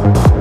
Bye.